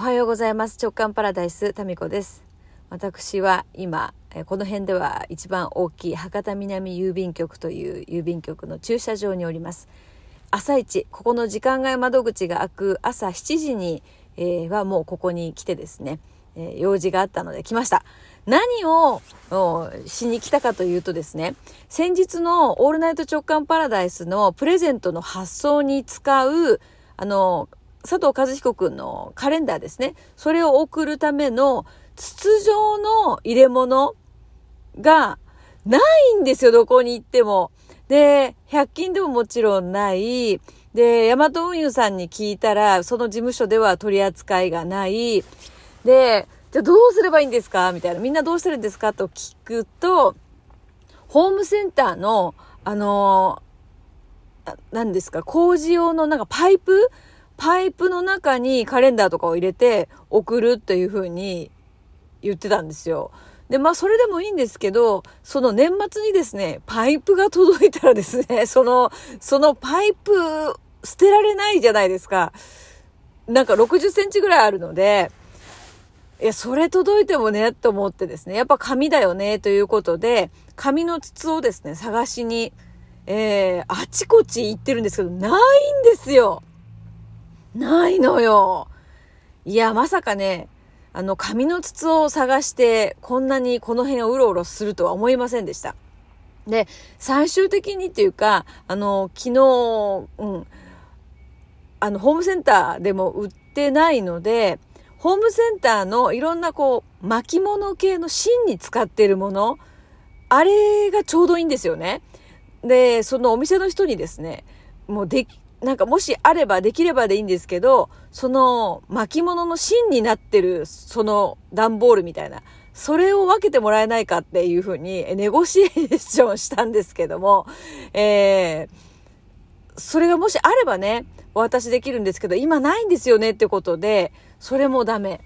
おはようございます。直感パラダイス、タミコです。私は今、この辺では一番大きい博多南郵便局という郵便局の駐車場におります。朝一、ここの時間外窓口が開く朝7時に、えー、はもうここに来てですね、えー、用事があったので来ました。何をしに来たかというとですね、先日のオールナイト直感パラダイスのプレゼントの発送に使う、あの、佐藤和彦くんのカレンダーですね。それを送るための筒状の入れ物がないんですよ、どこに行っても。で、100均でももちろんない。で、ヤマト運輸さんに聞いたら、その事務所では取り扱いがない。で、じゃあどうすればいいんですか？みたいな。みんなどうしてるんですか？と聞くと、ホームセンターの、あの何ですか、工事用のなんかパイプパイプの中にカレンダーとかを入れて送るっていう風に言ってたんですよ。で、まあそれでもいいんですけど、その年末にですね、パイプが届いたらですね、その、そのパイプ捨てられないじゃないですか。なんか60センチぐらいあるので、いや、それ届いてもね、と思ってですね、やっぱ紙だよね、ということで、紙の筒をですね、探しに、えー、あちこち行ってるんですけど、ないんですよ。ないのよ。いや、まさかね、あの、紙の筒を探して、こんなにこの辺をうろうろするとは思いませんでした。で、最終的にっていうか、あの、昨日、うん、あの、ホームセンターでも売ってないので、ホームセンターのいろんなこう、巻物系の芯に使っているもの、あれがちょうどいいんですよね。で、そのお店の人にですね、もうでなんかもしあればできればでいいんですけど、その巻物の芯になってるその段ボールみたいな、それを分けてもらえないかっていうふうにネゴシエーションしたんですけども、えー、それがもしあればね、お渡しできるんですけど、今ないんですよねってことで、それもダメ。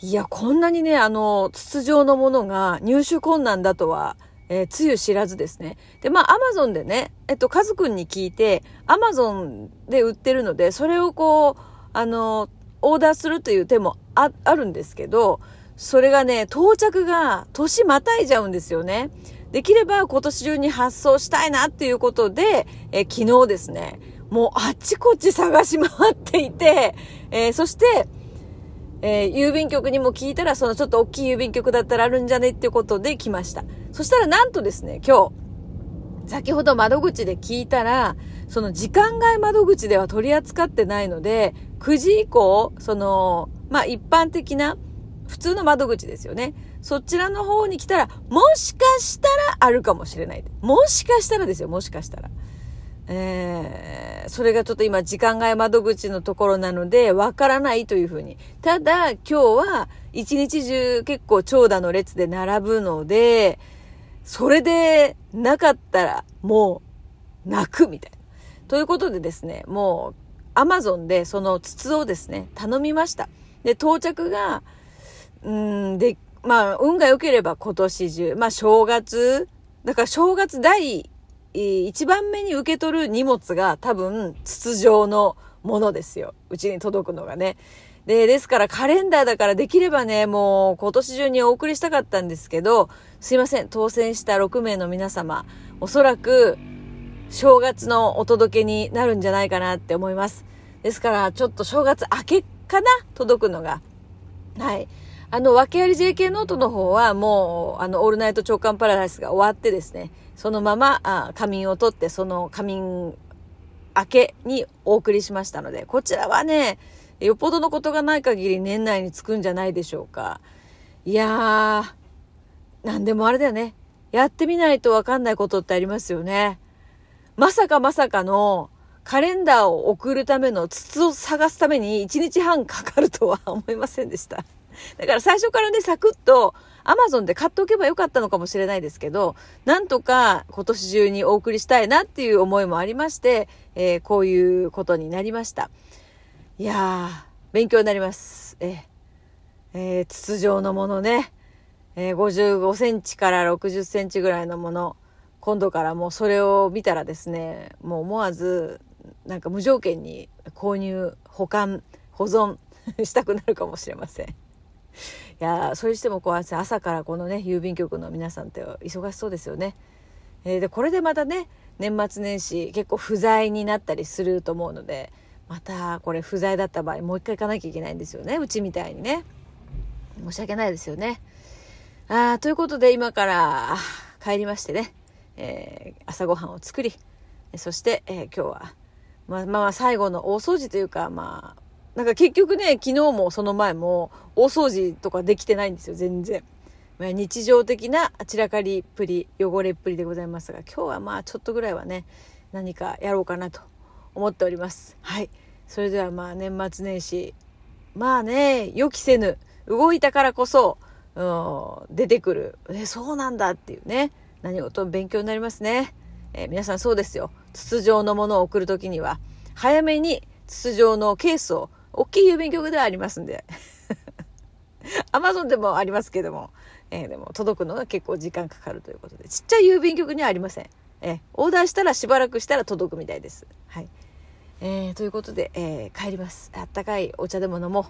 いや、こんなにね、あの、筒状のものが入手困難だとは、えー、つゆ知らずですね。で、まあ、アマゾンでね、えっと、カズくんに聞いて、アマゾンで売ってるので、それをこう、あの、オーダーするという手もあるんですけど、それがね、到着が年またいじゃうんですよね。できれば今年中に発送したいなっていうことで、え昨日ですね、もうあっちこっち探し回っていて、えー、そして、えー、郵便局にも聞いたら、そのちょっと大きい郵便局だったらあるんじゃねっていうことで来ました。そしたらなんとですね、今日、先ほど窓口で聞いたら、その時間外窓口では取り扱ってないので、9時以降、その、まあ一般的な、普通の窓口ですよね。そちらの方に来たら、もしかしたらあるかもしれない。もしかしたらですよ、もしかしたら。えー、それがちょっと今時間外窓口のところなので、わからないというふうに。ただ、今日は一日中結構長蛇の列で並ぶので、それでなかったらもう泣くみたいな。ということでですね、もうアマゾンでその筒をですね、頼みました。で、到着が、うんで、まあ、運が良ければ今年中、まあ正月、だから正月第一番目に受け取る荷物が多分筒状のものですよ。うちに届くのがね。で、ですからカレンダーだからできればね、もう今年中にお送りしたかったんですけど、すいません。当選した6名の皆様、おそらく正月のお届けになるんじゃないかなって思います。ですからちょっと正月明けかな？届くのが。はい。あの、訳あり JK ノートの方はもう、あの、オールナイト朝刊パラダイスが終わってですね、そのまま、あ仮眠を取って、その仮眠明けにお送りしましたので、こちらはね、よっぽどのことがない限り年内に着くんじゃないでしょうか。いやー、なんでもあれだよね。やってみないとわかんないことってありますよね。まさかまさかの、カレンダーを送るための筒を探すために1日半かかるとは思いませんでした。だから最初からね、サクッと、アマゾンで買っておけばよかったのかもしれないですけど、なんとか今年中にお送りしたいなっていう思いもありまして、えー、こういうことになりました。いやー、勉強になります。ええー、筒状のものね、えー、55センチから60センチぐらいのもの、今度からもうそれを見たらですね、もう思わず、なんか無条件に購入、保管、保存、したくなるかもしれません。いやそれにしてもこう朝からこのね郵便局の皆さんって忙しそうですよね。えー、でこれでまたね年末年始結構不在になったりすると思うのでまたこれ不在だった場合もう一回行かなきゃいけないんですよねうちみたいにね申し訳ないですよねあということで今から帰りましてね、えー、朝ごはんを作りそして、えー、今日はまあまあ最後の大掃除というかまあなんか結局ね昨日もその前も大掃除とかできてないんですよ全然。ま。日常的な散らかりっぷり汚れっぷりでございますが今日はまあちょっとぐらいはね何かやろうかなと思っております。はい。それではまあ年末年始まあね予期せぬ動いたからこそ、うん、出てくるえそうなんだっていうね何事も勉強になりますね、えー、皆さんそうですよ。筒状のものを送る時には早めに筒状のケースを大きい郵便局ではありますんで。アマゾンでもありますけども。えー、でも届くのが結構時間かかるということで。ちっちゃい郵便局にはありません、えー、オーダーしたらしばらくしたら届くみたいです。はい。えー、ということで、えー、帰ります。あったかいお茶でも飲もう。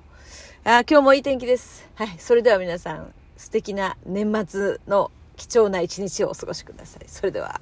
あ今日もいい天気です。はい。それでは皆さん素敵な年末の貴重な一日をお過ごしください。それでは。